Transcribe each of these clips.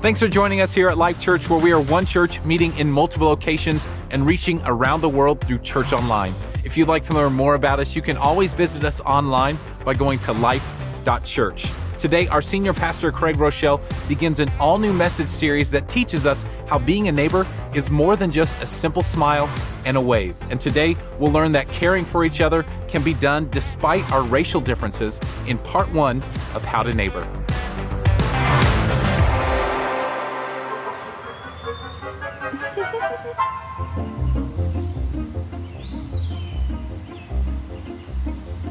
Thanks for joining us here at Life Church, where we are one church meeting in multiple locations and reaching around the world through Church Online. If you'd like to learn more about us, you can always visit us online by going to life.church. Today, our senior pastor, Craig Groeschel, begins an all new message series that teaches us how being a neighbor is more than just a simple smile and a wave. And today, we'll learn that caring for each other can be done despite our racial differences in part one of How to Neighbor.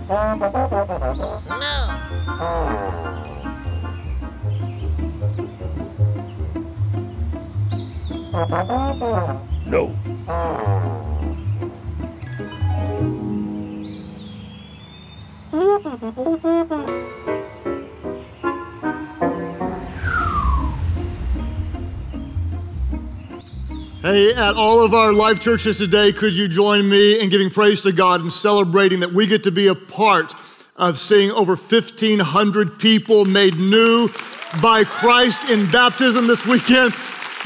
No. Hey, at all of our life churches today, could you join me in giving praise to God and celebrating that we get to be a part of seeing over 1,500 people made new by Christ in baptism this weekend?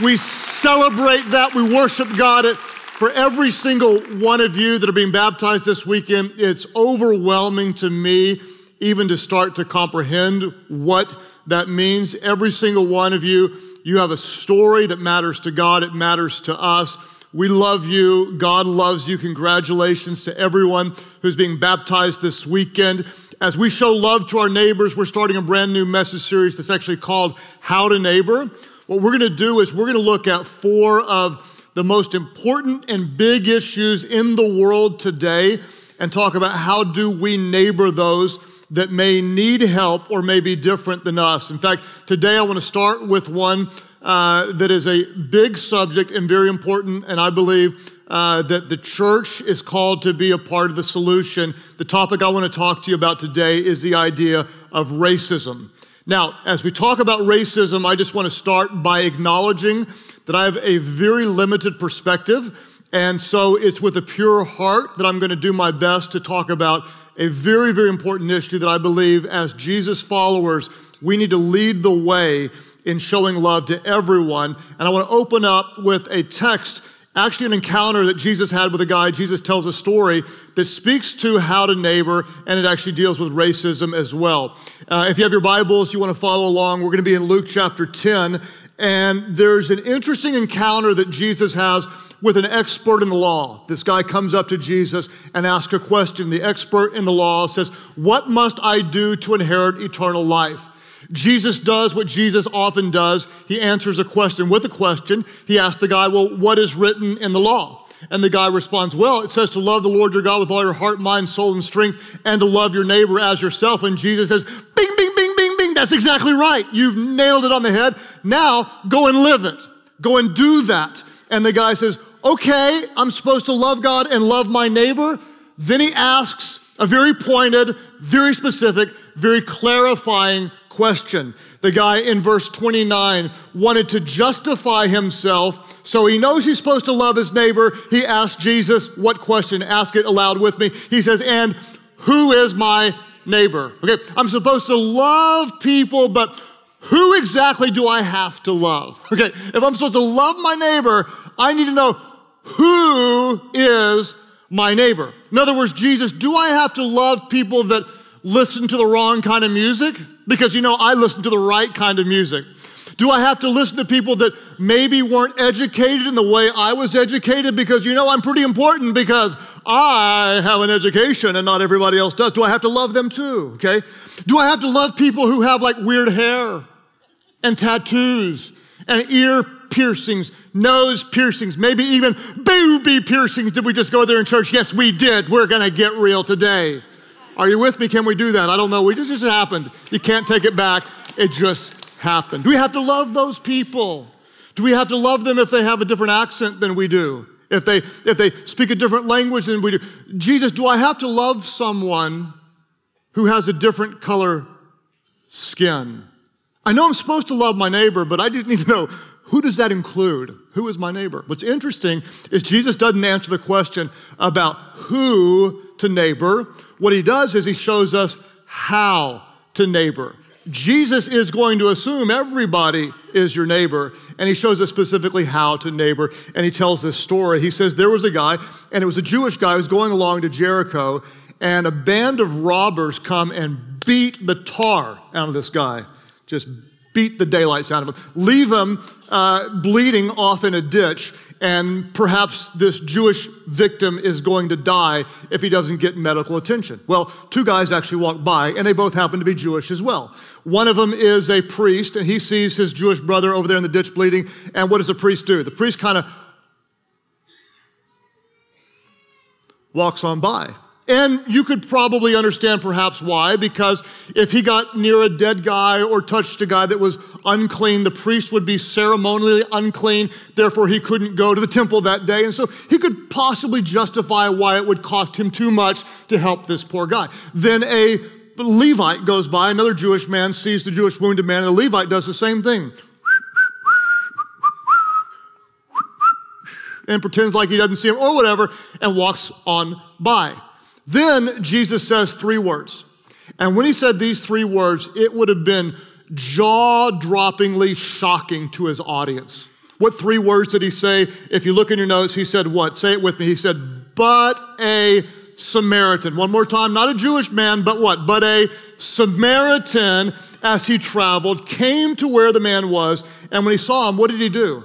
We celebrate that. We worship God. For every single one of you that are being baptized this weekend, it's overwhelming to me even to start to comprehend what that means. Every single one of you, you have a story that matters to God, it matters to us. We love you. God loves you. Congratulations to everyone who's being baptized this weekend. As we show love to our neighbors, we're starting a brand new message series that's actually called How to Neighbor. What we're going to do is we're going to look at four of the most important and big issues in the world today and talk about how do we neighbor those that may need help or may be different than us. In fact, today I want to start with one uh, that is a big subject and very important, and I believe uh, that the church is called to be a part of the solution. The topic I want to talk to you about today is the idea of racism. Now, as we talk about racism, I just want to start by acknowledging that I have a very limited perspective. And so it's with a pure heart that I'm going to do my best to talk about a very, very important issue that I believe as Jesus followers, we need to lead the way in showing love to everyone. And I want to open up with a text, actually, an encounter that Jesus had with a guy. Jesus tells a story that speaks to how to neighbor, and it actually deals with racism as well. Uh, if you have your Bibles, you want to follow along, we're going to be in Luke chapter 10. And there's an interesting encounter that Jesus has with an expert in the law. This guy comes up to Jesus and asks a question. The expert in the law says, What must I do to inherit eternal life? Jesus does what Jesus often does. He answers a question with a question. He asks the guy, Well, what is written in the law? And the guy responds, Well, it says to love the Lord your God with all your heart, mind, soul, and strength, and to love your neighbor as yourself. And Jesus says, Bing, bing, bing, bing, bing. That's exactly right. You've nailed it on the head. Now go and live it. Go and do that. And the guy says, Okay, I'm supposed to love God and love my neighbor. Then he asks a very pointed, very specific, very clarifying question. The guy in verse 29 wanted to justify himself, so he knows he's supposed to love his neighbor. He asked Jesus, What question? Ask it aloud with me. He says, And who is my neighbor? Okay, I'm supposed to love people, but who exactly do I have to love? Okay, if I'm supposed to love my neighbor, I need to know who is my neighbor. In other words, Jesus, do I have to love people that listen to the wrong kind of music? Because you know, I listen to the right kind of music. Do I have to listen to people that maybe weren't educated in the way I was educated? Because you know, I'm pretty important because I have an education and not everybody else does. Do I have to love them too? Okay. Do I have to love people who have like weird hair and tattoos and ear piercings, nose piercings, maybe even booby piercings? Did we just go there in church? Yes, we did. We're going to get real today. Are you with me? Can we do that? I don't know. We just, just happened. You can't take it back. It just happened. Do we have to love those people? Do we have to love them if they have a different accent than we do? If they if they speak a different language than we do? Jesus, do I have to love someone who has a different color skin? I know I'm supposed to love my neighbor, but I didn't need to know who does that include? Who is my neighbor? What's interesting is Jesus doesn't answer the question about who to neighbor. What he does is he shows us how to neighbor. Jesus is going to assume everybody is your neighbor. And he shows us specifically how to neighbor. And he tells this story. He says there was a guy, and it was a Jewish guy who was going along to Jericho, and a band of robbers come and beat the tar out of this guy. Just beat the daylights out of him, leave him uh, bleeding off in a ditch and perhaps this Jewish victim is going to die if he doesn't get medical attention. Well, two guys actually walk by, and they both happen to be Jewish as well. One of them is a priest, and he sees his Jewish brother over there in the ditch bleeding, and what does the priest do? The priest kind of walks on by. And you could probably understand perhaps why, because if he got near a dead guy or touched a guy that was unclean, the priest would be ceremonially unclean, therefore he couldn't go to the temple that day. And so he could possibly justify why it would cost him too much to help this poor guy. Then a Levite goes by, another Jewish man sees the Jewish wounded man, and the Levite does the same thing. And pretends like he doesn't see him or whatever, and walks on by. Then Jesus says three words. And when he said these three words, it would have been jaw droppingly shocking to his audience. What three words did he say? If you look in your notes, he said what? Say it with me. He said, but a Samaritan. One more time, not a Jewish man, but what? But a Samaritan, as he traveled, came to where the man was. And when he saw him, what did he do?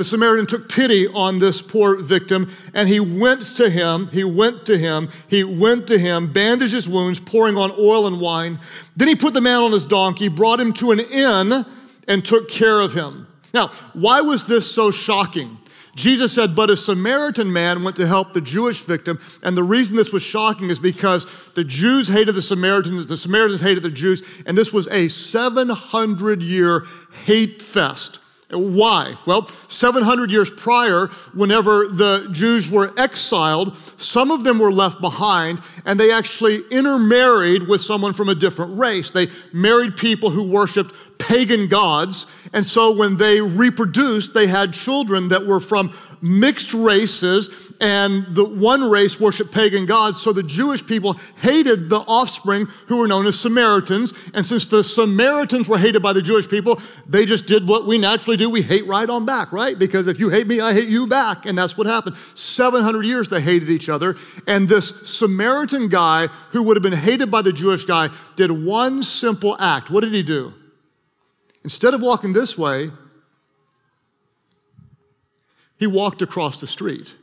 The Samaritan took pity on this poor victim and he went to him, he went to him, he went to him, bandaged his wounds, pouring on oil and wine. Then he put the man on his donkey, brought him to an inn, and took care of him. Now, why was this so shocking? Jesus said, But a Samaritan man went to help the Jewish victim. And the reason this was shocking is because the Jews hated the Samaritans, the Samaritans hated the Jews, and this was a 700 year hate fest. Why? Well, 700 years prior, whenever the Jews were exiled, some of them were left behind and they actually intermarried with someone from a different race. They married people who worshiped pagan gods. And so when they reproduced, they had children that were from mixed races and the one race worshiped pagan gods. So the Jewish people hated the offspring who were known as Samaritans. And since the Samaritans were hated by the Jewish people, they just did what we naturally do. We hate right on back, right? Because if you hate me, I hate you back. And that's what happened. 700 years they hated each other. And this Samaritan guy who would have been hated by the Jewish guy did one simple act. What did he do? Instead of walking this way, he walked across the street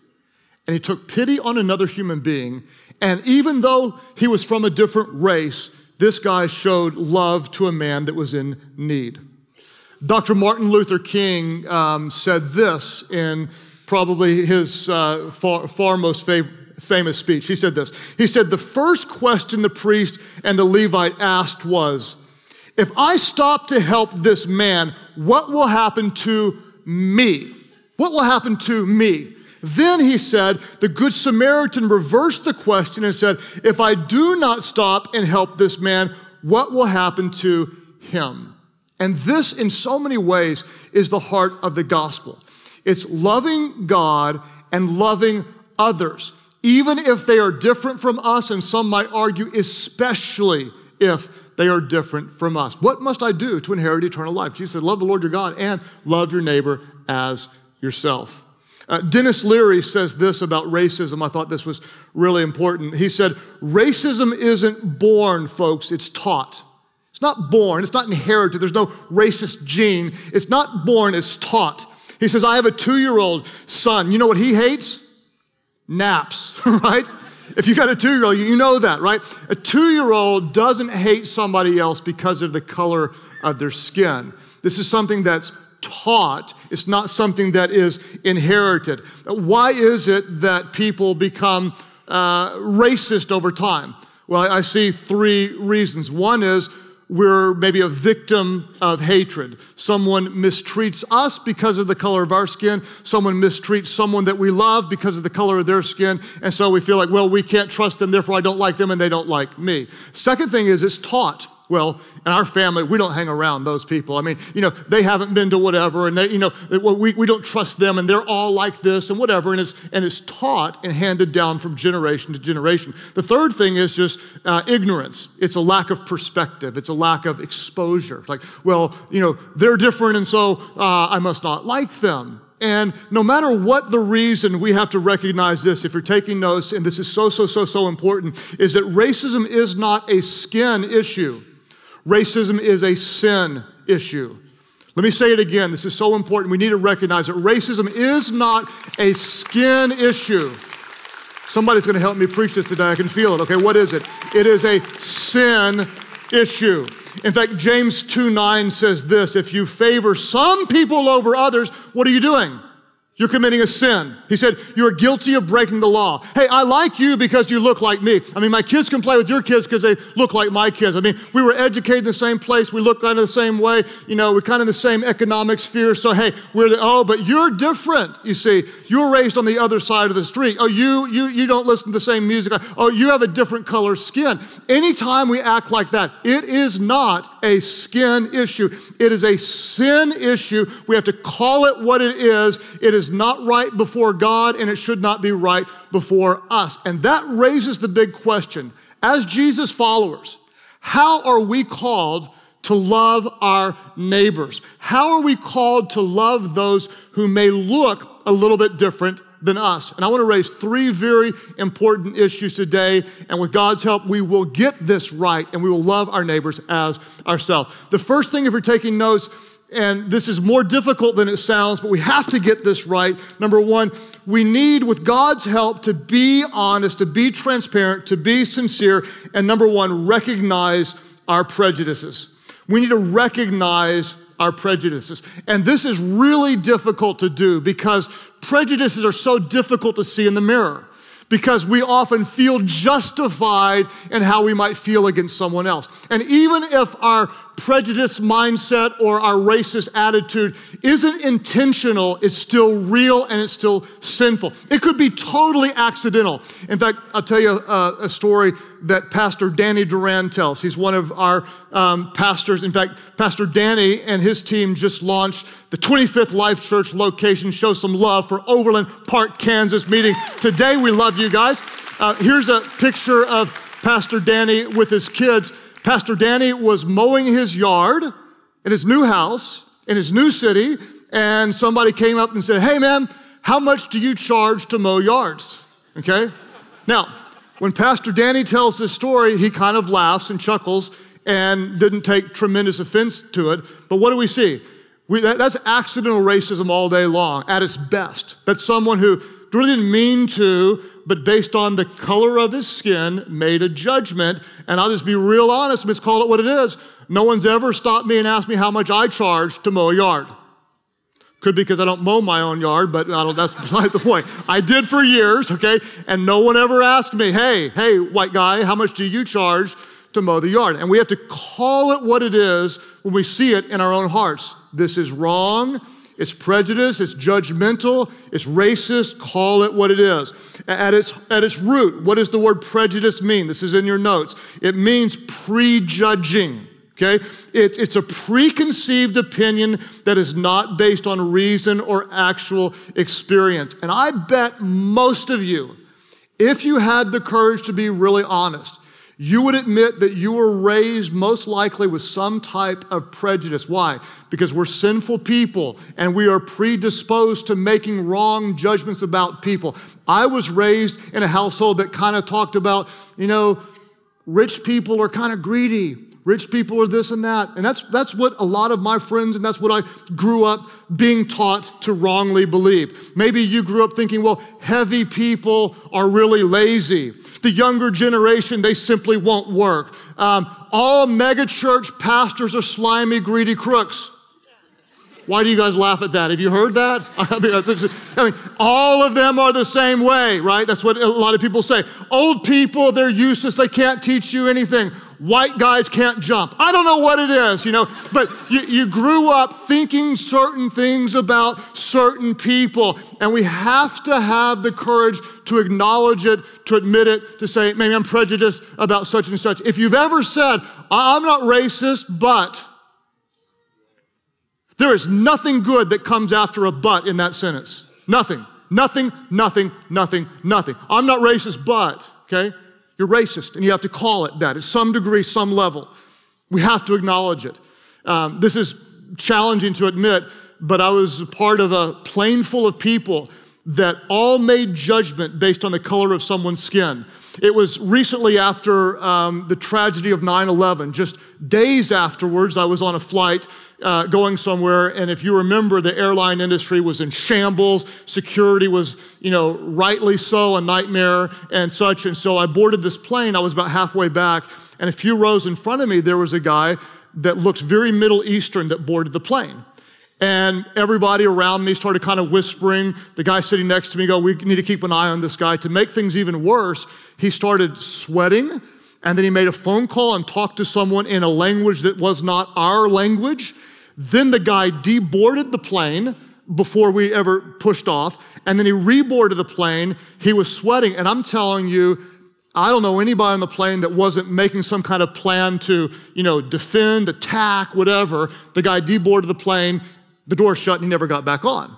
and he took pity on another human being. And even though he was from a different race, this guy showed love to a man that was in need. Dr. Martin Luther King um, said this in probably his uh, far, far, most fav- famous speech. He said this He said, The first question the priest and the Levite asked was, If I stop to help this man, what will happen to me? What will happen to me? Then he said, the Good Samaritan reversed the question and said, If I do not stop and help this man, what will happen to him? And this, in so many ways, is the heart of the gospel. It's loving God and loving others, even if they are different from us, and some might argue, especially if they are different from us. What must I do to inherit eternal life? Jesus said, Love the Lord your God and love your neighbor as yourself. Uh, Denis Leary says this about racism. I thought this was really important. He said, Racism isn't born, folks, it's taught. It's not born, it's not inherited. There's no racist gene. It's not born, it's taught. He says, I have a two year old son. You know what he hates? Naps, right? If you got a two year old, you know that, right? A two year old doesn't hate somebody else because of the color of their skin. This is something that's taught. It's not something that is inherited. Why is it that people become uh, racist over time? Well, I see three reasons. One is we're maybe a victim of hatred. Someone mistreats us because of the color of our skin. Someone mistreats someone that we love because of the color of their skin. And so we feel like, well, we can't trust them, therefore I don't like them and they don't like me. Second thing is it's taught. Well, in our family, we don't hang around those people. I mean, you know, they haven't been to whatever, and they, you know, we, we don't trust them, and they're all like this and whatever, and it's, and it's taught and handed down from generation to generation. The third thing is just uh, ignorance. It's a lack of perspective. It's a lack of exposure. Like, well, you know, they're different, and so uh, I must not like them. And no matter what the reason, we have to recognize this. If you're taking notes, and this is so, so, so, so important, is that racism is not a skin issue. Racism is a sin issue. Let me say it again. This is so important. We need to recognize that racism is not a skin issue. Somebody's going to help me preach this today. I can feel it. Okay, what is it? It is a sin issue. In fact, James 2 9 says this if you favor some people over others, what are you doing? You're committing a sin. He said, You're guilty of breaking the law. Hey, I like you because you look like me. I mean, my kids can play with your kids because they look like my kids. I mean, we were educated in the same place. We look kind of the same way. You know, we're kind of in the same economic sphere. So, hey, we're the, oh, but you're different. You see, you're raised on the other side of the street. Oh, you, you, you don't listen to the same music. Oh, you have a different color skin. Anytime we act like that, it is not a skin issue. It is a sin issue. We have to call it what it is. It is is not right before God and it should not be right before us. And that raises the big question as Jesus followers, how are we called to love our neighbors? How are we called to love those who may look a little bit different than us? And I want to raise three very important issues today. And with God's help, we will get this right and we will love our neighbors as ourselves. The first thing, if you're taking notes, and this is more difficult than it sounds, but we have to get this right. Number one, we need, with God's help, to be honest, to be transparent, to be sincere, and number one, recognize our prejudices. We need to recognize our prejudices. And this is really difficult to do because prejudices are so difficult to see in the mirror because we often feel justified in how we might feel against someone else. And even if our prejudice mindset or our racist attitude isn't intentional, it's still real and it's still sinful. It could be totally accidental. In fact, I'll tell you a, a story that Pastor Danny Duran tells. He's one of our um, pastors. In fact, Pastor Danny and his team just launched the 25th Life Church location. Show some love for Overland Park, Kansas meeting today. We love you guys. Uh, here's a picture of Pastor Danny with his kids. Pastor Danny was mowing his yard in his new house, in his new city, and somebody came up and said, Hey, man, how much do you charge to mow yards? Okay? Now, when Pastor Danny tells this story, he kind of laughs and chuckles and didn't take tremendous offense to it. But what do we see? We, that, that's accidental racism all day long at its best. That's someone who really didn't mean to, but based on the color of his skin, made a judgment. And I'll just be real honest, let's call it what it is. No one's ever stopped me and asked me how much I charge to mow a yard. Could be because I don't mow my own yard, but that's besides the point. I did for years, okay? And no one ever asked me, hey, hey, white guy, how much do you charge to mow the yard? And we have to call it what it is when we see it in our own hearts. This is wrong. It's prejudice, it's judgmental, it's racist, call it what it is. At its, at its root, what does the word prejudice mean? This is in your notes. It means prejudging. Okay? It's, it's a preconceived opinion that is not based on reason or actual experience. And I bet most of you, if you had the courage to be really honest, you would admit that you were raised most likely with some type of prejudice. Why? Because we're sinful people and we are predisposed to making wrong judgments about people. I was raised in a household that kind of talked about, you know, rich people are kind of greedy. Rich people are this and that. And that's, that's what a lot of my friends, and that's what I grew up being taught to wrongly believe. Maybe you grew up thinking, well, heavy people are really lazy. The younger generation, they simply won't work. Um, all megachurch pastors are slimy, greedy crooks. Why do you guys laugh at that? Have you heard that? I mean, I mean, all of them are the same way, right? That's what a lot of people say. Old people, they're useless. They can't teach you anything. white guys can't jump. I don't know what it is, you know, but you, you grew up thinking certain things about certain people. And we have to have the courage to acknowledge it, to admit it, to say, maybe I'm prejudiced about such and such. If you've ever said, I'm not racist, but there is nothing good that comes after a but in that sentence. Nothing. Nothing, nothing, nothing, nothing. I'm not racist, but, okay? You're racist, and you have to call it that at some degree, some level. We have to acknowledge it. Um, this is challenging to admit, but I was part of a plane full of people that all made judgment based on the color of someone's skin. It was recently after um, the tragedy of 9 11, just days afterwards, I was on a flight uh, going somewhere. And if you remember, the airline industry was in shambles. Security was, you know, rightly so, a nightmare and such. And so I boarded this plane. I was about halfway back. And a few rows in front of me, there was a guy that looked very Middle Eastern that boarded the plane. And everybody around me started kind of whispering. The guy sitting next to me go, we need to keep an eye on this guy. To make things even worse, he started sweating. And then he made a phone call and talked to someone in a language that was not our language. Then the guy deboarded the plane before we ever pushed off. And then he reboarded the plane. He was sweating. And I'm telling you, I don't know anybody on the plane that wasn't making some kind of plan to, you know, defend, attack, whatever. The guy deboarded the plane, the door shut, and he never got back on.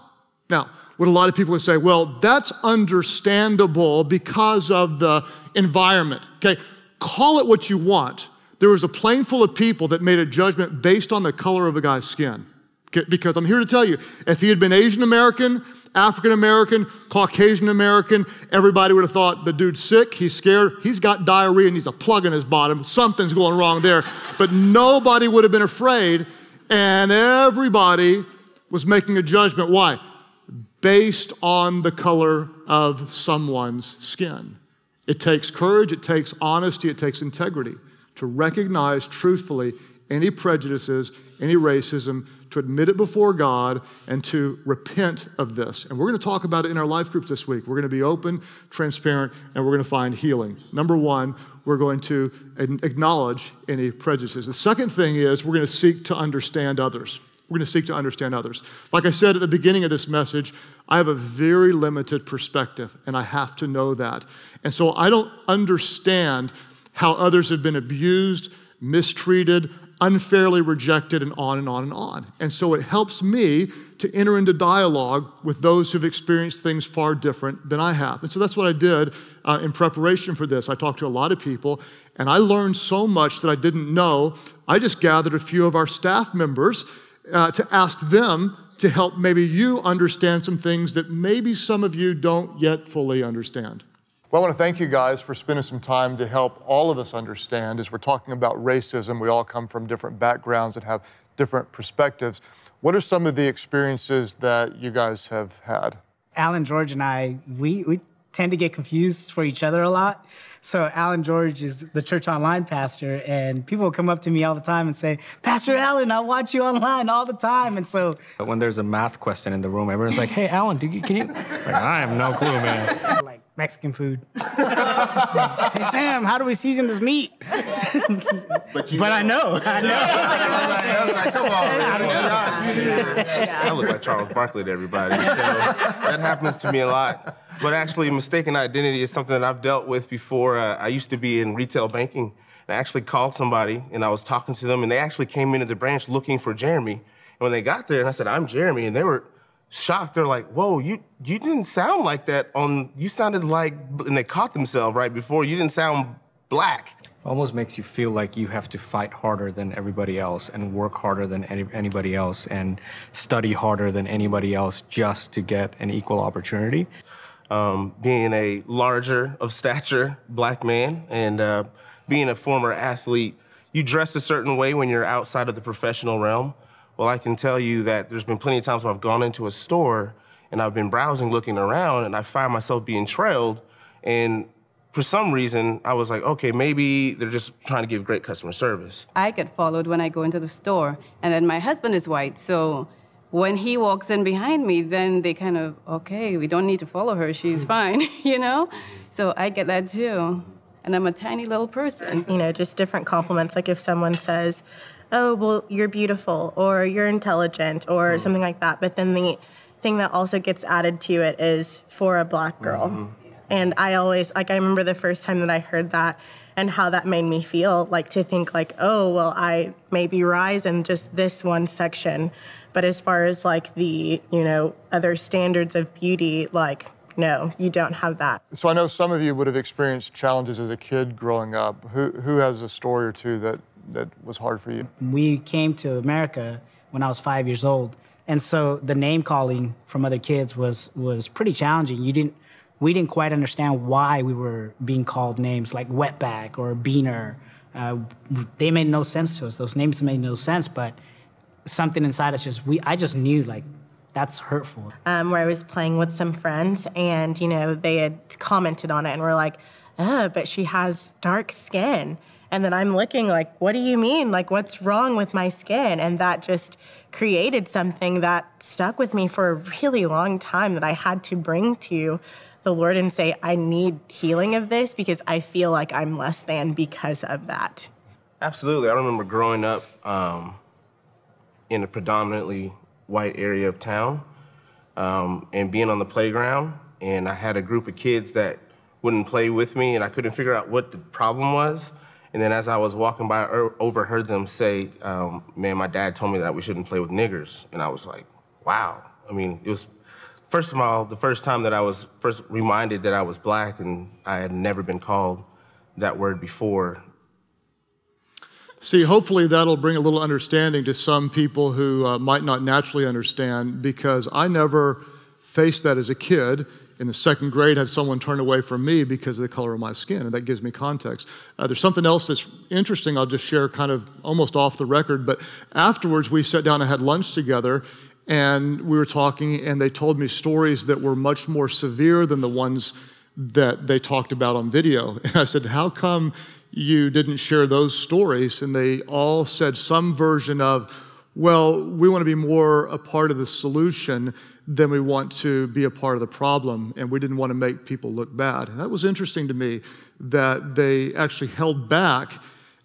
Now, what a lot of people would say, well, that's understandable because of the environment. Okay, call it what you want there was a plane full of people that made a judgment based on the color of a guy's skin. Because I'm here to tell you, if he had been Asian American, African American, Caucasian American, everybody would have thought the dude's sick, he's scared, he's got diarrhea and he's a plug in his bottom, something's going wrong there. But nobody would have been afraid, and everybody was making a judgment. Why? Based on the color of someone's skin. It takes courage, it takes honesty, it takes integrity to recognize truthfully any prejudices, any racism, to admit it before God, and to repent of this. And we're going to talk about it in our life groups this week. We're going to be open, transparent, and we're going to find healing. Number one, we're going to acknowledge any prejudices. The second thing is we're going to seek to understand others. We're going to seek to understand others. Like I said at the beginning of this message, I have a very limited perspective, and I have to know that. And so I don't understand how others have been abused, mistreated, unfairly rejected, and on and on and on. And so it helps me to enter into dialogue with those who've experienced things far different than I have. And so that's what I did uh, in preparation for this. I talked to a lot of people, and I learned so much that I didn't know. I just gathered a few of our staff members uh, to ask them to help maybe you understand some things that maybe some of you don't yet fully understand. Well, I want to thank you guys for spending some time to help all of us understand as we're talking about racism. We all come from different backgrounds and have different perspectives. What are some of the experiences that you guys have had? Alan George and I, we, we tend to get confused for each other a lot. So Alan George is the church online pastor, and people will come up to me all the time and say, Pastor Alan, I watch you online all the time. And so when there's a math question in the room, everyone's like, Hey, Alan, you, can you? Like, I have no clue, man. Like Mexican food. hey Sam, how do we season this meat? but, but I know, I know. I was like, come on, man. I look like Charles Barkley to everybody, so that happens to me a lot. But actually, mistaken identity is something that I've dealt with before. Uh, I used to be in retail banking. I actually called somebody and I was talking to them, and they actually came into the branch looking for Jeremy. And when they got there, and I said, "I'm Jeremy," and they were shocked. They're like, "Whoa, you you didn't sound like that on. You sounded like," and they caught themselves right before. You didn't sound black. Almost makes you feel like you have to fight harder than everybody else and work harder than any, anybody else and study harder than anybody else just to get an equal opportunity um, being a larger of stature black man and uh, being a former athlete, you dress a certain way when you're outside of the professional realm. Well, I can tell you that there's been plenty of times when I've gone into a store and I've been browsing, looking around, and I find myself being trailed. And for some reason, I was like, okay, maybe they're just trying to give great customer service. I get followed when I go into the store, and then my husband is white, so when he walks in behind me, then they kind of, okay, we don't need to follow her. She's fine, you know? So I get that too. and I'm a tiny little person. You know, just different compliments. Like if someone says, "Oh, well, you're beautiful," or "You're intelligent," or mm. something like that. But then the thing that also gets added to it is for a black girl. Mm-hmm. And I always like I remember the first time that I heard that and how that made me feel like to think like, oh, well, I maybe rise in just this one section, but as far as like the, you know, other standards of beauty, like no, you don't have that. So I know some of you would have experienced challenges as a kid growing up. Who who has a story or two that that was hard for you? We came to America when I was 5 years old. And so the name calling from other kids was was pretty challenging. You didn't we didn't quite understand why we were being called names like wetback or beaner. Uh, they made no sense to us. Those names made no sense, but something inside us just we I just knew like that's hurtful. Um, where I was playing with some friends, and you know they had commented on it, and were like, "Oh, but she has dark skin." And then I'm looking like, "What do you mean? Like, what's wrong with my skin?" And that just created something that stuck with me for a really long time that I had to bring to the Lord and say, I need healing of this because I feel like I'm less than because of that. Absolutely. I remember growing up um, in a predominantly white area of town um, and being on the playground. And I had a group of kids that wouldn't play with me, and I couldn't figure out what the problem was. And then as I was walking by, I overheard them say, um, Man, my dad told me that we shouldn't play with niggers. And I was like, Wow. I mean, it was first of all, the first time that I was first reminded that I was black and I had never been called that word before. See, hopefully that'll bring a little understanding to some people who uh, might not naturally understand because I never faced that as a kid. In the second grade, had someone turn away from me because of the color of my skin, and that gives me context. Uh, there's something else that's interesting. I'll just share, kind of almost off the record. But afterwards, we sat down and had lunch together, and we were talking, and they told me stories that were much more severe than the ones that they talked about on video. And I said, How come you didn't share those stories? And they all said some version of, Well, we want to be more a part of the solution than we want to be a part of the problem, and we didn't want to make people look bad. And that was interesting to me that they actually held back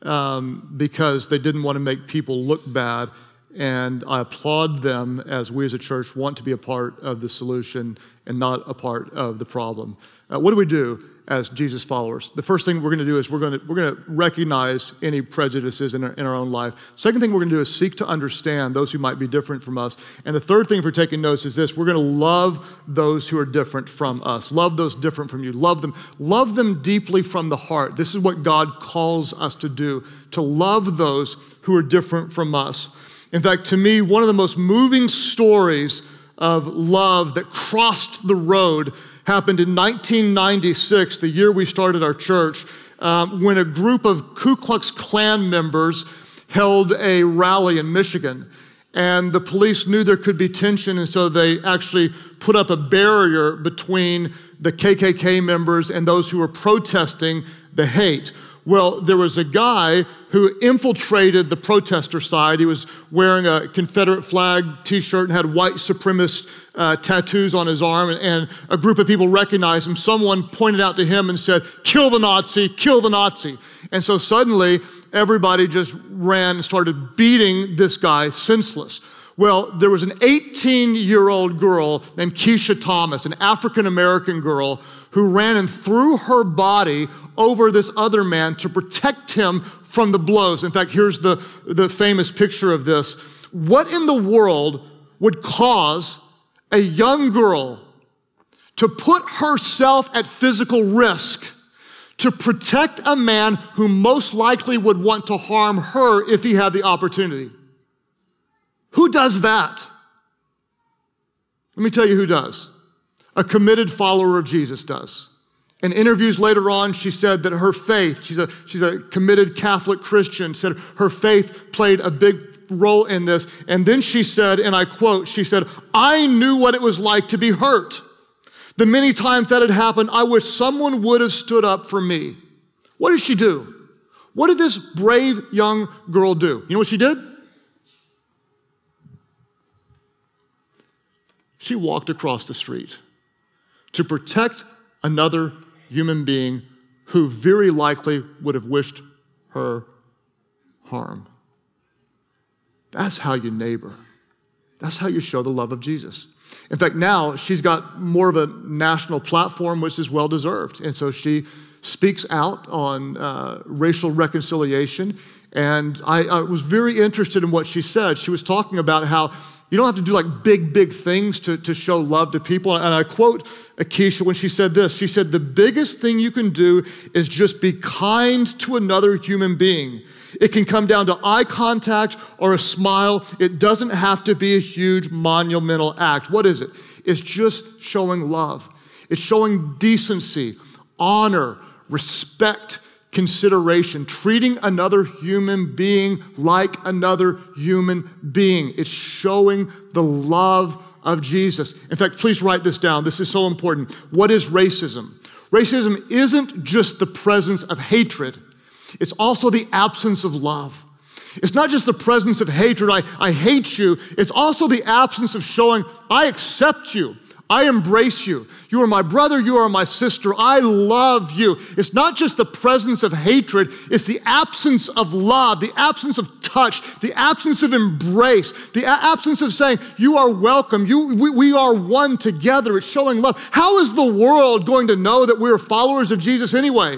um, because they didn't want to make people look bad and I applaud them as we as a church want to be a part of the solution and not a part of the problem. Uh, what do we do as Jesus followers? The first thing we're going to do is we're going to, we're going to recognize any prejudices in our, in our own life. Second thing we're going to do is seek to understand those who might be different from us. And the third thing, for taking notes, is this we're going to love those who are different from us. Love those different from you. Love them. Love them deeply from the heart. This is what God calls us to do to love those who are different from us. In fact, to me, one of the most moving stories of love that crossed the road happened in 1996, the year we started our church, um, when a group of Ku Klux Klan members held a rally in Michigan. And the police knew there could be tension, and so they actually put up a barrier between the KKK members and those who were protesting the hate. Well, there was a guy who infiltrated the protester side. He was wearing a Confederate flag t shirt and had white supremacist uh, tattoos on his arm. And, and a group of people recognized him. Someone pointed out to him and said, Kill the Nazi, kill the Nazi. And so suddenly, everybody just ran and started beating this guy senseless. Well, there was an 18 year old girl named Keisha Thomas, an African American girl, who ran and threw her body over this other man to protect him from the blows. In fact, here's the, the famous picture of this. What in the world would cause a young girl to put herself at physical risk to protect a man who most likely would want to harm her if he had the opportunity? Who does that? Let me tell you who does. A committed follower of Jesus does. In interviews later on, she said that her faith, she's a, she's a committed Catholic Christian, said her faith played a big role in this. And then she said, and I quote, she said, I knew what it was like to be hurt. The many times that had happened, I wish someone would have stood up for me. What did she do? What did this brave young girl do? You know what she did? She walked across the street to protect another human being who very likely would have wished her harm. That's how you neighbor. That's how you show the love of Jesus. In fact, now she's got more of a national platform, which is well deserved. And so she speaks out on uh, racial reconciliation. And I, I was very interested in what she said. She was talking about how you don't have to do like big, big things to, to show love to people. And I quote Akeisha when she said this She said, The biggest thing you can do is just be kind to another human being. It can come down to eye contact or a smile. It doesn't have to be a huge monumental act. What is it? It's just showing love, it's showing decency, honor, respect, consideration, treating another human being like another human being. It's showing the love of Jesus. In fact, please write this down. This is so important. What is racism? Racism isn't just the presence of hatred, it's also the absence of love. It's not just the presence of hatred, I, I hate you. It's also the absence of showing, I accept you. I embrace you. You are my brother, you are my sister. I love you. It's not just the presence of hatred, it's the absence of love, the absence of touch, the absence of embrace, the absence of saying, You are welcome. You, we, we are one together. It's showing love. How is the world going to know that we're followers of Jesus anyway?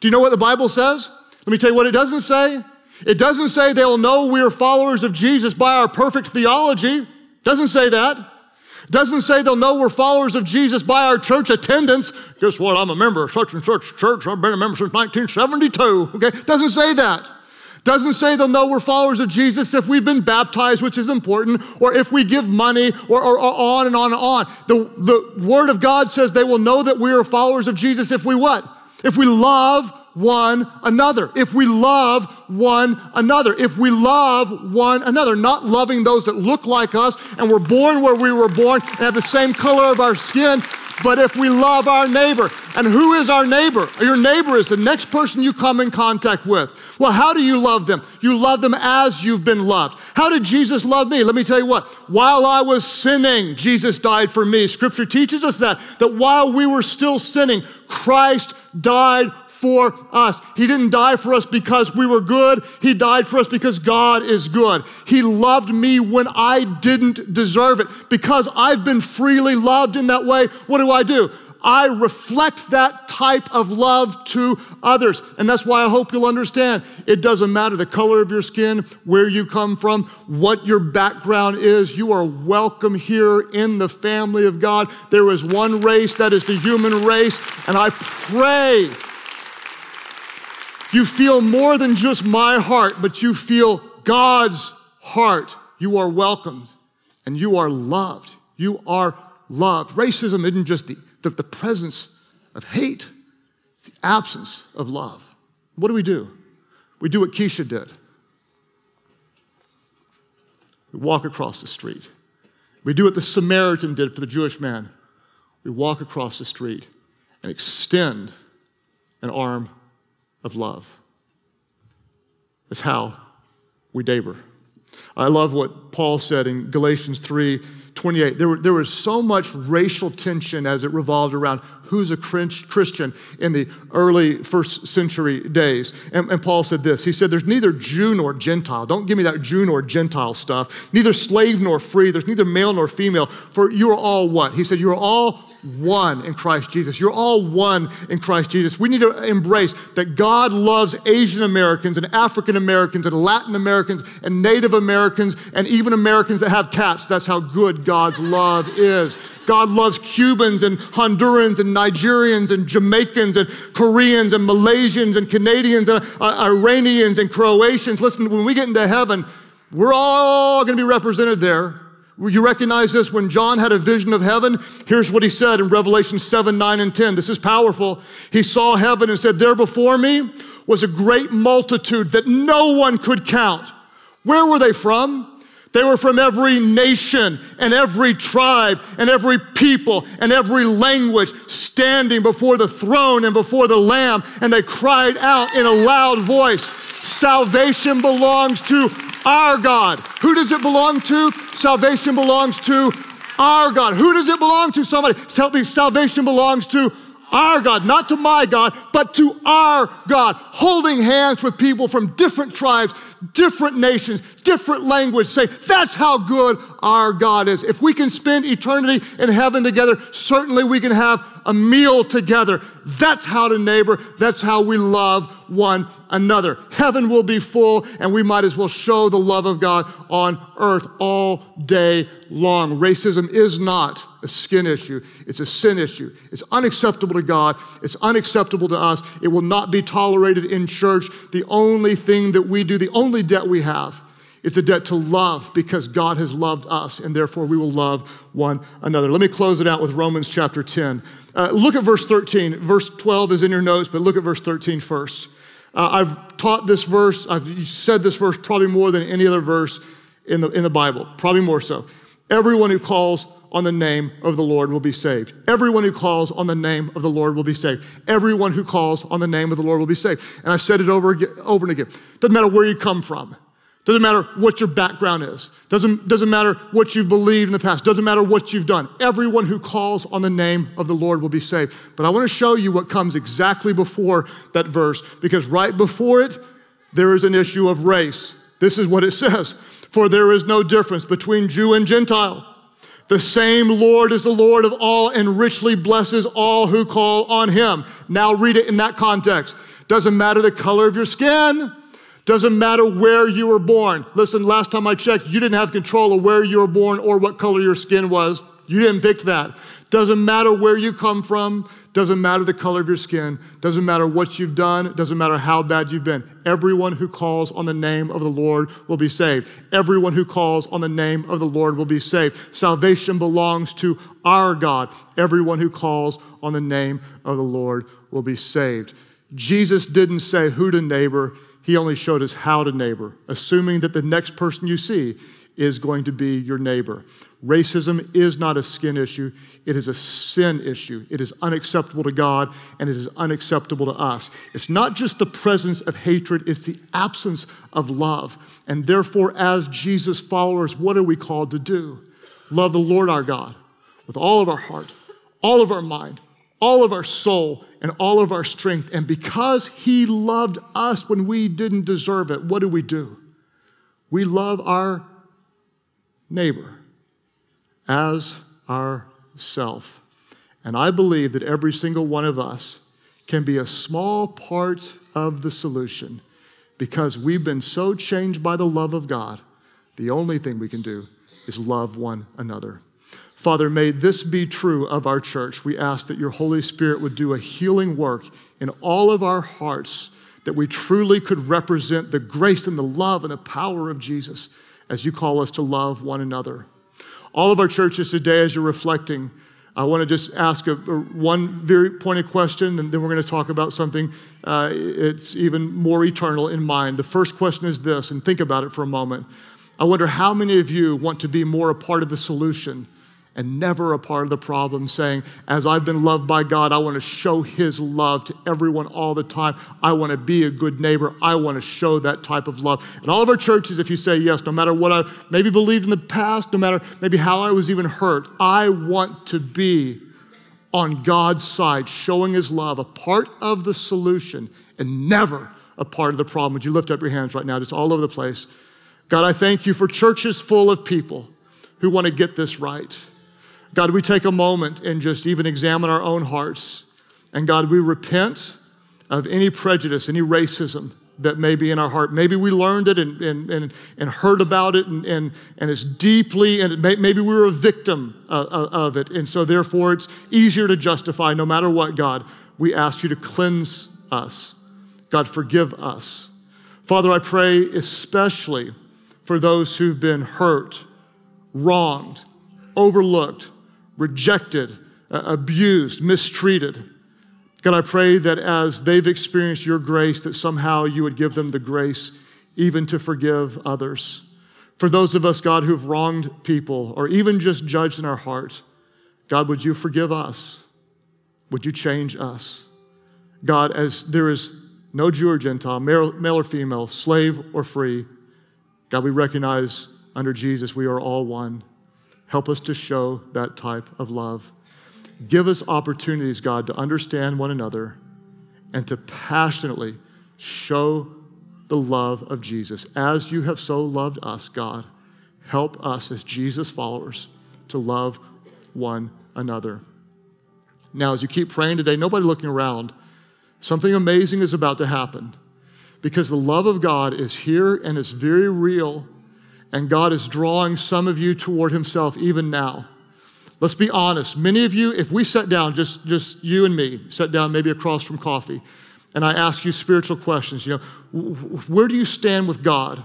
Do you know what the Bible says? Let me tell you what it doesn't say. It doesn't say they'll know we're followers of Jesus by our perfect theology. It doesn't say that. Doesn't say they'll know we're followers of Jesus by our church attendance. Guess what? I'm a member of such and such church. I've been a member since 1972. Okay? Doesn't say that. Doesn't say they'll know we're followers of Jesus if we've been baptized, which is important, or if we give money, or, or, or on and on and on. The, the Word of God says they will know that we are followers of Jesus if we what? If we love one another. If we love one another. If we love one another, not loving those that look like us and were born where we were born and have the same color of our skin, but if we love our neighbor. And who is our neighbor? Your neighbor is the next person you come in contact with. Well, how do you love them? You love them as you've been loved. How did Jesus love me? Let me tell you what. While I was sinning, Jesus died for me. Scripture teaches us that, that while we were still sinning, Christ died for us. He didn't die for us because we were good. He died for us because God is good. He loved me when I didn't deserve it. Because I've been freely loved in that way, what do I do? I reflect that type of love to others. And that's why I hope you'll understand it doesn't matter the color of your skin, where you come from, what your background is. You are welcome here in the family of God. There is one race, that is the human race. And I pray you feel more than just my heart, but you feel God's heart. You are welcomed and you are loved. You are loved. Racism isn't just the, the, the presence of hate, it's the absence of love. What do we do? We do what Keisha did. We walk across the street. We do what the Samaritan did for the Jewish man. We walk across the street and extend an arm of love. That's how we neighbor. I love what Paul said in Galatians 3 28. There, were, there was so much racial tension as it revolved around who's a Christian in the early first century days. And, and Paul said this He said, There's neither Jew nor Gentile. Don't give me that Jew nor Gentile stuff. Neither slave nor free. There's neither male nor female. For you are all what? He said, You're all one in Christ Jesus. You're all one in Christ Jesus. We need to embrace that God loves Asian Americans and African Americans and Latin Americans and Native Americans and even Americans that have cats. That's how good God's love is. God loves Cubans and Hondurans and Nigerians and Jamaicans and Koreans and Malaysians and Canadians and uh, Iranians and Croatians. Listen, when we get into heaven, we're all going to be represented there. You recognize this when John had a vision of heaven? Here's what he said in Revelation 7, 9, and 10. This is powerful. He saw heaven and said, There before me was a great multitude that no one could count. Where were they from? They were from every nation and every tribe and every people and every language standing before the throne and before the Lamb. And they cried out in a loud voice Salvation belongs to our God. Who does it belong to? Salvation belongs to our God. Who does it belong to? Somebody. Help me. Salvation belongs to our God, not to my God, but to our God, holding hands with people from different tribes, different nations, different language. Say, that's how good our God is. If we can spend eternity in heaven together, certainly we can have a meal together. That's how to neighbor. That's how we love one another. Heaven will be full, and we might as well show the love of God on earth all day long. Racism is not a skin issue, it's a sin issue. It's unacceptable to God, it's unacceptable to us. It will not be tolerated in church. The only thing that we do, the only debt we have, it's a debt to love because God has loved us, and therefore we will love one another. Let me close it out with Romans chapter 10. Uh, look at verse 13. Verse 12 is in your notes, but look at verse 13 first. Uh, I've taught this verse, I've said this verse probably more than any other verse in the, in the Bible, probably more so. Everyone who calls on the name of the Lord will be saved. Everyone who calls on the name of the Lord will be saved. Everyone who calls on the name of the Lord will be saved. And I've said it over, over and again. Doesn't matter where you come from. Doesn't matter what your background is. Doesn't, doesn't matter what you've believed in the past. Doesn't matter what you've done. Everyone who calls on the name of the Lord will be saved. But I want to show you what comes exactly before that verse, because right before it, there is an issue of race. This is what it says For there is no difference between Jew and Gentile. The same Lord is the Lord of all and richly blesses all who call on him. Now read it in that context. Doesn't matter the color of your skin. Doesn't matter where you were born. Listen, last time I checked, you didn't have control of where you were born or what color your skin was. You didn't pick that. Doesn't matter where you come from. Doesn't matter the color of your skin. Doesn't matter what you've done. Doesn't matter how bad you've been. Everyone who calls on the name of the Lord will be saved. Everyone who calls on the name of the Lord will be saved. Salvation belongs to our God. Everyone who calls on the name of the Lord will be saved. Jesus didn't say who to neighbor. He only showed us how to neighbor, assuming that the next person you see is going to be your neighbor. Racism is not a skin issue, it is a sin issue. It is unacceptable to God and it is unacceptable to us. It's not just the presence of hatred, it's the absence of love. And therefore, as Jesus followers, what are we called to do? Love the Lord our God with all of our heart, all of our mind, all of our soul, and all of our strength. And because He loved us when we didn't deserve it, what do we do? We love our neighbor as ourself. And I believe that every single one of us can be a small part of the solution because we've been so changed by the love of God. The only thing we can do is love one another. Father, may this be true of our church. We ask that your Holy Spirit would do a healing work in all of our hearts, that we truly could represent the grace and the love and the power of Jesus as you call us to love one another. All of our churches today, as you're reflecting, I want to just ask a, a one very pointed question, and then we're going to talk about something uh, it's even more eternal in mind. The first question is this, and think about it for a moment. I wonder how many of you want to be more a part of the solution and never a part of the problem, saying, As I've been loved by God, I want to show His love to everyone all the time. I want to be a good neighbor. I want to show that type of love. And all of our churches, if you say yes, no matter what I maybe believed in the past, no matter maybe how I was even hurt, I want to be on God's side, showing His love, a part of the solution and never a part of the problem. Would you lift up your hands right now, just all over the place? God, I thank you for churches full of people who want to get this right. God, we take a moment and just even examine our own hearts. And God, we repent of any prejudice, any racism that may be in our heart. Maybe we learned it and, and, and, and heard about it, and, and, and it's deeply, and may, maybe we were a victim of, of it. And so, therefore, it's easier to justify no matter what, God. We ask you to cleanse us. God, forgive us. Father, I pray especially for those who've been hurt, wronged, overlooked, rejected, uh, abused, mistreated. God, I pray that as they've experienced your grace, that somehow you would give them the grace even to forgive others. For those of us, God, who've wronged people or even just judged in our heart, God, would you forgive us? Would you change us? God, as there is no Jew or Gentile, male, male or female, slave or free, God, we recognize under Jesus we are all one. Help us to show that type of love. Give us opportunities, God, to understand one another and to passionately show the love of Jesus. As you have so loved us, God, help us as Jesus followers to love one another. Now, as you keep praying today, nobody looking around, something amazing is about to happen because the love of God is here and it's very real, and God is drawing some of you toward Himself even now. Let's be honest. Many of you, if we sat down, just, just you and me, sat down maybe across from coffee, and I ask you spiritual questions, you know, where do you stand with God?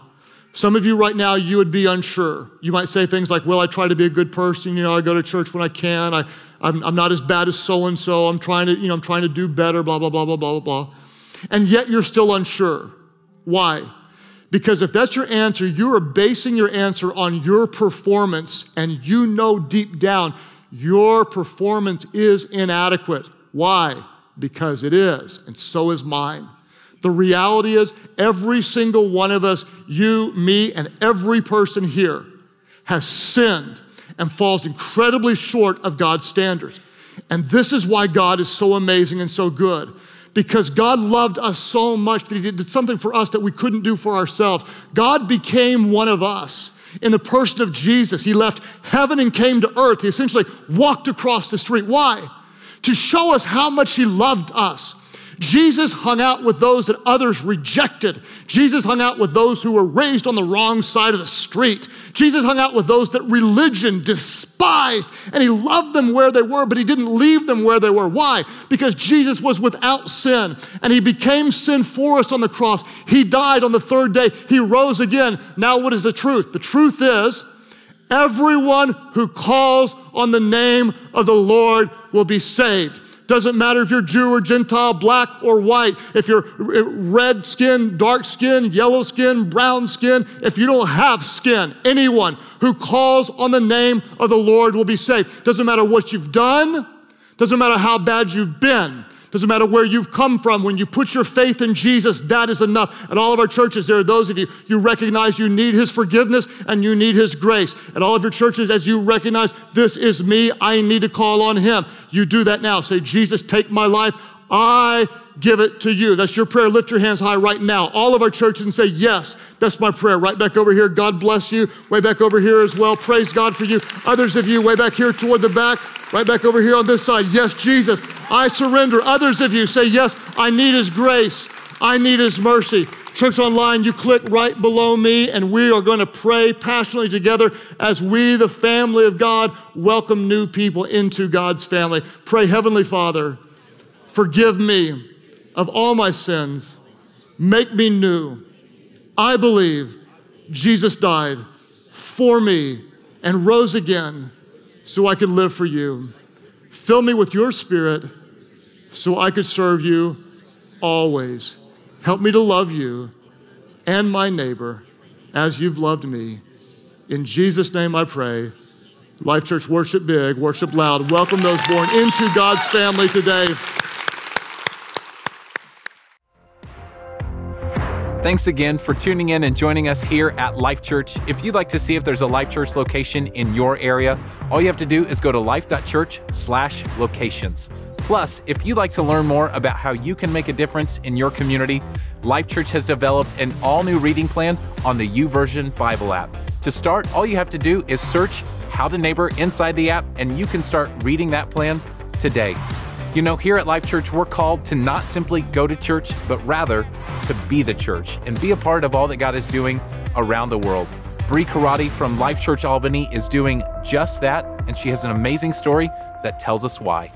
Some of you right now, you would be unsure. You might say things like, Well, I try to be a good person. You know, I go to church when I can. I, I'm, I'm not as bad as so and so. I'm trying to, you know, I'm trying to do better, blah, blah, blah, blah, blah, blah. And yet you're still unsure. Why? Because if that's your answer, you are basing your answer on your performance, and you know deep down your performance is inadequate. Why? Because it is, and so is mine. The reality is, every single one of us, you, me, and every person here, has sinned and falls incredibly short of God's standards. And this is why God is so amazing and so good. Because God loved us so much that He did something for us that we couldn't do for ourselves. God became one of us in the person of Jesus. He left heaven and came to earth. He essentially walked across the street. Why? To show us how much He loved us. Jesus hung out with those that others rejected. Jesus hung out with those who were raised on the wrong side of the street. Jesus hung out with those that religion despised, and he loved them where they were, but he didn't leave them where they were. Why? Because Jesus was without sin, and he became sin for us on the cross. He died on the third day, he rose again. Now, what is the truth? The truth is, everyone who calls on the name of the Lord will be saved. Doesn't matter if you're Jew or Gentile, black or white, if you're red skin, dark skin, yellow skin, brown skin, if you don't have skin, anyone who calls on the name of the Lord will be saved. Doesn't matter what you've done, doesn't matter how bad you've been. Doesn't matter where you've come from. When you put your faith in Jesus, that is enough. And all of our churches, there are those of you, you recognize you need His forgiveness and you need His grace. And all of your churches, as you recognize, this is me, I need to call on Him. You do that now. Say, Jesus, take my life. I give it to you. That's your prayer. Lift your hands high right now. All of our churches and say, Yes, that's my prayer. Right back over here. God bless you. Way back over here as well. Praise God for you. Others of you, way back here toward the back. Right back over here on this side. Yes, Jesus, I surrender. Others of you say, Yes, I need His grace. I need His mercy. Church Online, you click right below me, and we are going to pray passionately together as we, the family of God, welcome new people into God's family. Pray, Heavenly Father, forgive me of all my sins, make me new. I believe Jesus died for me and rose again so I could live for you. Fill me with your spirit so I could serve you always. Help me to love you and my neighbor as you've loved me. In Jesus' name I pray. Life Church, worship big, worship loud. Welcome those born into God's family today. Thanks again for tuning in and joining us here at Life Church. If you'd like to see if there's a Life Church location in your area, all you have to do is go to life.church/locations. Plus, if you'd like to learn more about how you can make a difference in your community, Life Church has developed an all-new reading plan on the YouVersion Bible app. To start, all you have to do is search How to Neighbor inside the app and you can start reading that plan today. You know, here at Life Church, we're called to not simply go to church, but rather to be the church and be a part of all that God is doing around the world. Bree Karate from Life Church Albany is doing just that, and she has an amazing story that tells us why.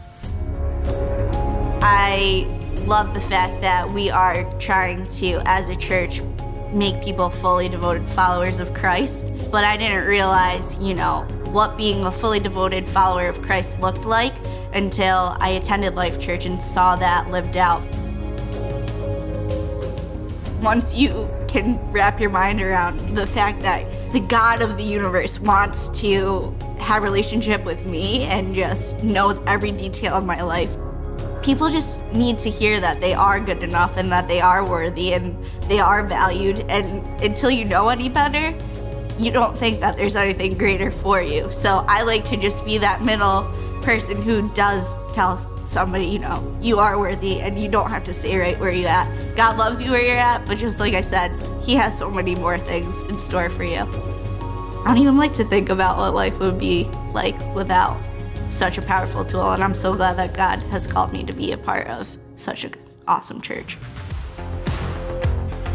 I love the fact that we are trying to, as a church, make people fully devoted followers of Christ. But I didn't realize, you know, what being a fully devoted follower of Christ looked like until I attended Life Church and saw that lived out. Once you can wrap your mind around the fact that the God of the universe wants to have relationship with me and just knows every detail of my life. People just need to hear that they are good enough and that they are worthy and they are valued. And until you know any better, you don't think that there's anything greater for you. So I like to just be that middle person who does tell somebody, you know, you are worthy and you don't have to stay right where you're at. God loves you where you're at, but just like I said, He has so many more things in store for you. I don't even like to think about what life would be like without such a powerful tool, and I'm so glad that God has called me to be a part of such an awesome church.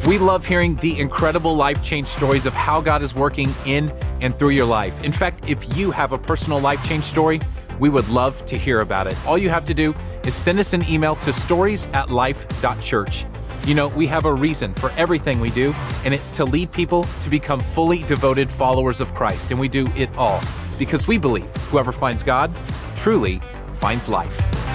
We love hearing the incredible life change stories of how God is working in and through your life. In fact, if you have a personal life change story, we would love to hear about it. All you have to do is send us an email to stories at life.church. You know, we have a reason for everything we do, and it's to lead people to become fully devoted followers of Christ. And we do it all because we believe whoever finds God truly finds life.